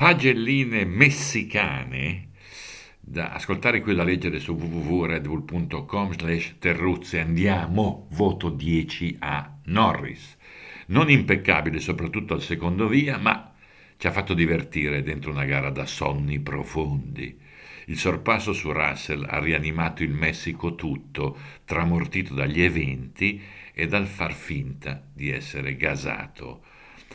pagelline messicane da ascoltare qui da leggere su www.redbull.com slash terruzze andiamo voto 10 a Norris. Non impeccabile soprattutto al secondo via ma ci ha fatto divertire dentro una gara da sonni profondi. Il sorpasso su Russell ha rianimato il Messico tutto tramortito dagli eventi e dal far finta di essere gasato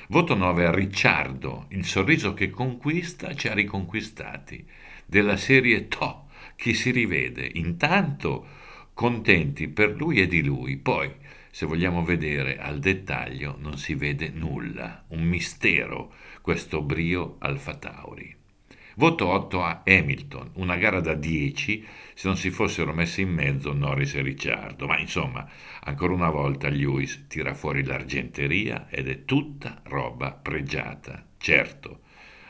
voto 9 a Ricciardo il sorriso che conquista ci ha riconquistati della serie To, chi si rivede. Intanto contenti per lui e di lui, poi se vogliamo vedere al dettaglio non si vede nulla, un mistero questo brio Alfa Tauri. Voto 8 a Hamilton, una gara da 10 se non si fossero messi in mezzo Norris e Ricciardo, ma insomma, ancora una volta Lewis tira fuori l'argenteria ed è tutta roba pregiata. Certo,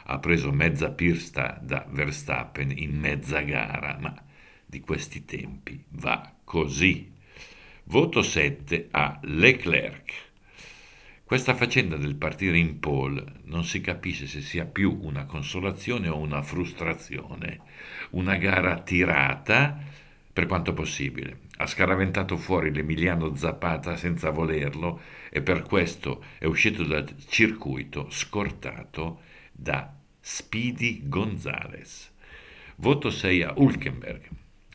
ha preso mezza pista da Verstappen in mezza gara, ma di questi tempi va così. Voto 7 a Leclerc. Questa faccenda del partire in pole non si capisce se sia più una consolazione o una frustrazione. Una gara tirata per quanto possibile. Ha scaraventato fuori l'Emiliano Zapata senza volerlo e per questo è uscito dal circuito scortato da Speedy Gonzales. Voto 6 a Hulkenberg.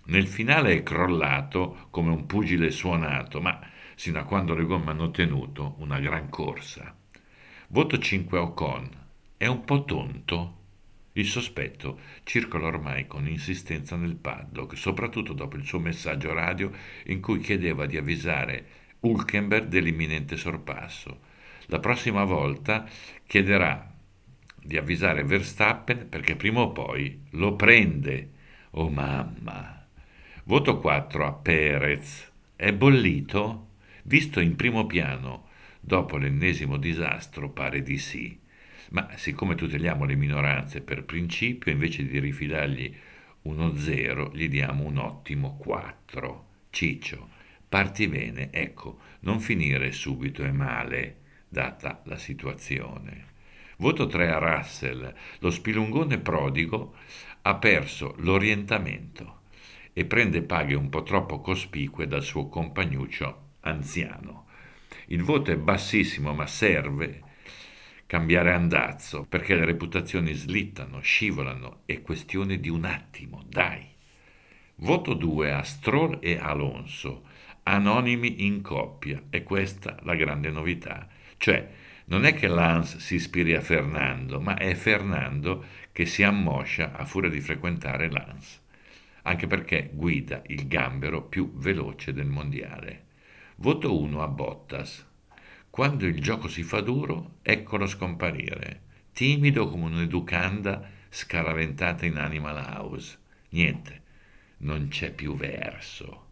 Nel finale è crollato come un pugile suonato, ma sino a quando le gomme hanno tenuto una gran corsa. Voto 5 a Ocon. È un po' tonto? Il sospetto circola ormai con insistenza nel paddock, soprattutto dopo il suo messaggio radio in cui chiedeva di avvisare Hulkenberg dell'imminente sorpasso. La prossima volta chiederà di avvisare Verstappen perché prima o poi lo prende. Oh mamma! Voto 4 a Perez. È bollito? Visto in primo piano, dopo l'ennesimo disastro, pare di sì. Ma siccome tuteliamo le minoranze per principio, invece di rifilargli uno 0, gli diamo un ottimo 4. Ciccio, parti bene, ecco, non finire subito e male, data la situazione. Voto 3 a Russell. Lo spilungone prodigo ha perso l'orientamento e prende paghe un po' troppo cospicue dal suo compagnuccio anziano. Il voto è bassissimo, ma serve cambiare andazzo perché le reputazioni slittano, scivolano, è questione di un attimo, dai. Voto 2 a Stroll e Alonso, anonimi in coppia, e questa la grande novità, cioè non è che Lance si ispiri a Fernando, ma è Fernando che si ammoscia a furia di frequentare Lance, anche perché guida il gambero più veloce del mondiale. Voto 1 a Bottas. Quando il gioco si fa duro, eccolo scomparire, timido come un'educanda scaraventata in Animal House. Niente, non c'è più verso.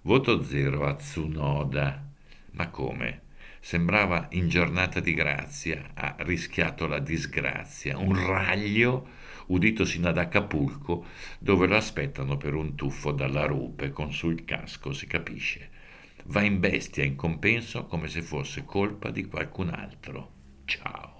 Voto 0 a Tsunoda. Ma come? Sembrava in giornata di grazia, ha rischiato la disgrazia, un raglio udito sino ad Acapulco, dove lo aspettano per un tuffo dalla rupe con sul casco, si capisce. Va in bestia in compenso come se fosse colpa di qualcun altro. Ciao.